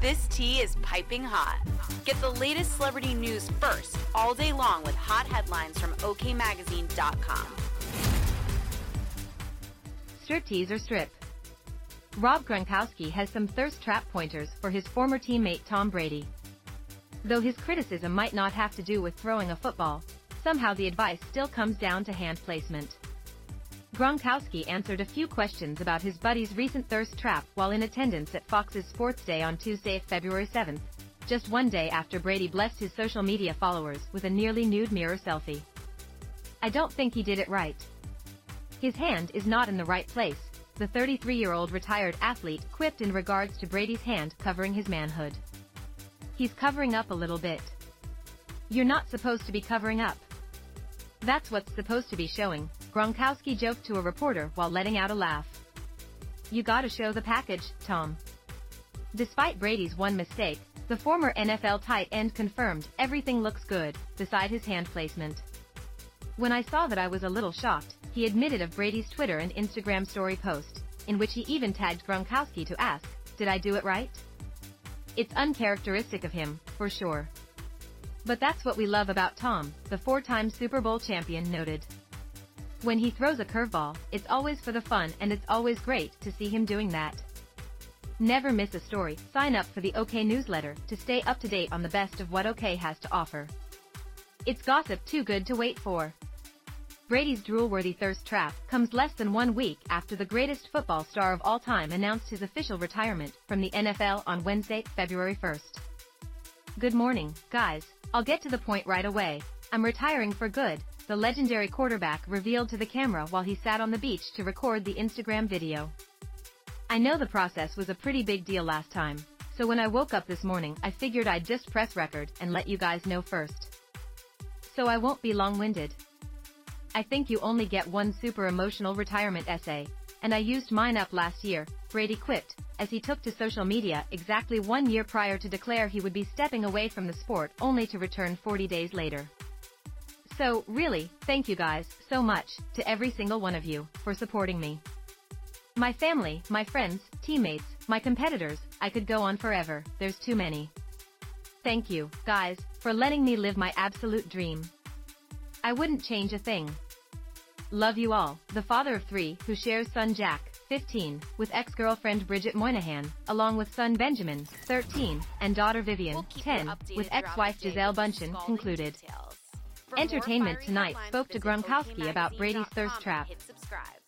This tea is piping hot. Get the latest celebrity news first all day long with hot headlines from OKMagazine.com. Strip tease or strip. Rob Gronkowski has some thirst trap pointers for his former teammate Tom Brady. Though his criticism might not have to do with throwing a football, somehow the advice still comes down to hand placement. Gronkowski answered a few questions about his buddy's recent thirst trap while in attendance at Fox's Sports Day on Tuesday, February 7, just one day after Brady blessed his social media followers with a nearly nude mirror selfie. I don't think he did it right. His hand is not in the right place, the 33-year-old retired athlete quipped in regards to Brady's hand covering his manhood. He's covering up a little bit. You're not supposed to be covering up. That's what's supposed to be showing, Gronkowski joked to a reporter while letting out a laugh. You gotta show the package, Tom. Despite Brady's one mistake, the former NFL tight end confirmed everything looks good, beside his hand placement. When I saw that I was a little shocked, he admitted of Brady's Twitter and Instagram story post, in which he even tagged Gronkowski to ask, did I do it right? It's uncharacteristic of him, for sure. But that's what we love about Tom, the four-time Super Bowl champion noted. When he throws a curveball, it's always for the fun and it's always great to see him doing that. Never miss a story, sign up for the OK newsletter to stay up to date on the best of what OK has to offer. It's gossip too good to wait for. Brady's drool-worthy thirst trap comes less than one week after the greatest football star of all time announced his official retirement from the NFL on Wednesday, February 1st. Good morning, guys. I'll get to the point right away. I'm retiring for good, the legendary quarterback revealed to the camera while he sat on the beach to record the Instagram video. I know the process was a pretty big deal last time, so when I woke up this morning I figured I'd just press record and let you guys know first. So I won't be long-winded. I think you only get one super emotional retirement essay, and I used mine up last year, Brady quipped, as he took to social media exactly one year prior to declare he would be stepping away from the sport only to return 40 days later. So, really, thank you guys, so much, to every single one of you, for supporting me. My family, my friends, teammates, my competitors, I could go on forever, there's too many. Thank you, guys, for letting me live my absolute dream. I wouldn't change a thing. Love you all, the father of three, who shares son Jack, 15, with ex-girlfriend Bridget Moynahan, along with son Benjamin, 13, and daughter Vivian, We'll 10, with ex-wife the Gisele with Bundchen, concluded. details. For Entertainment Tonight spoke to Gronkowski about Brady's thirst trap. hit subscribe.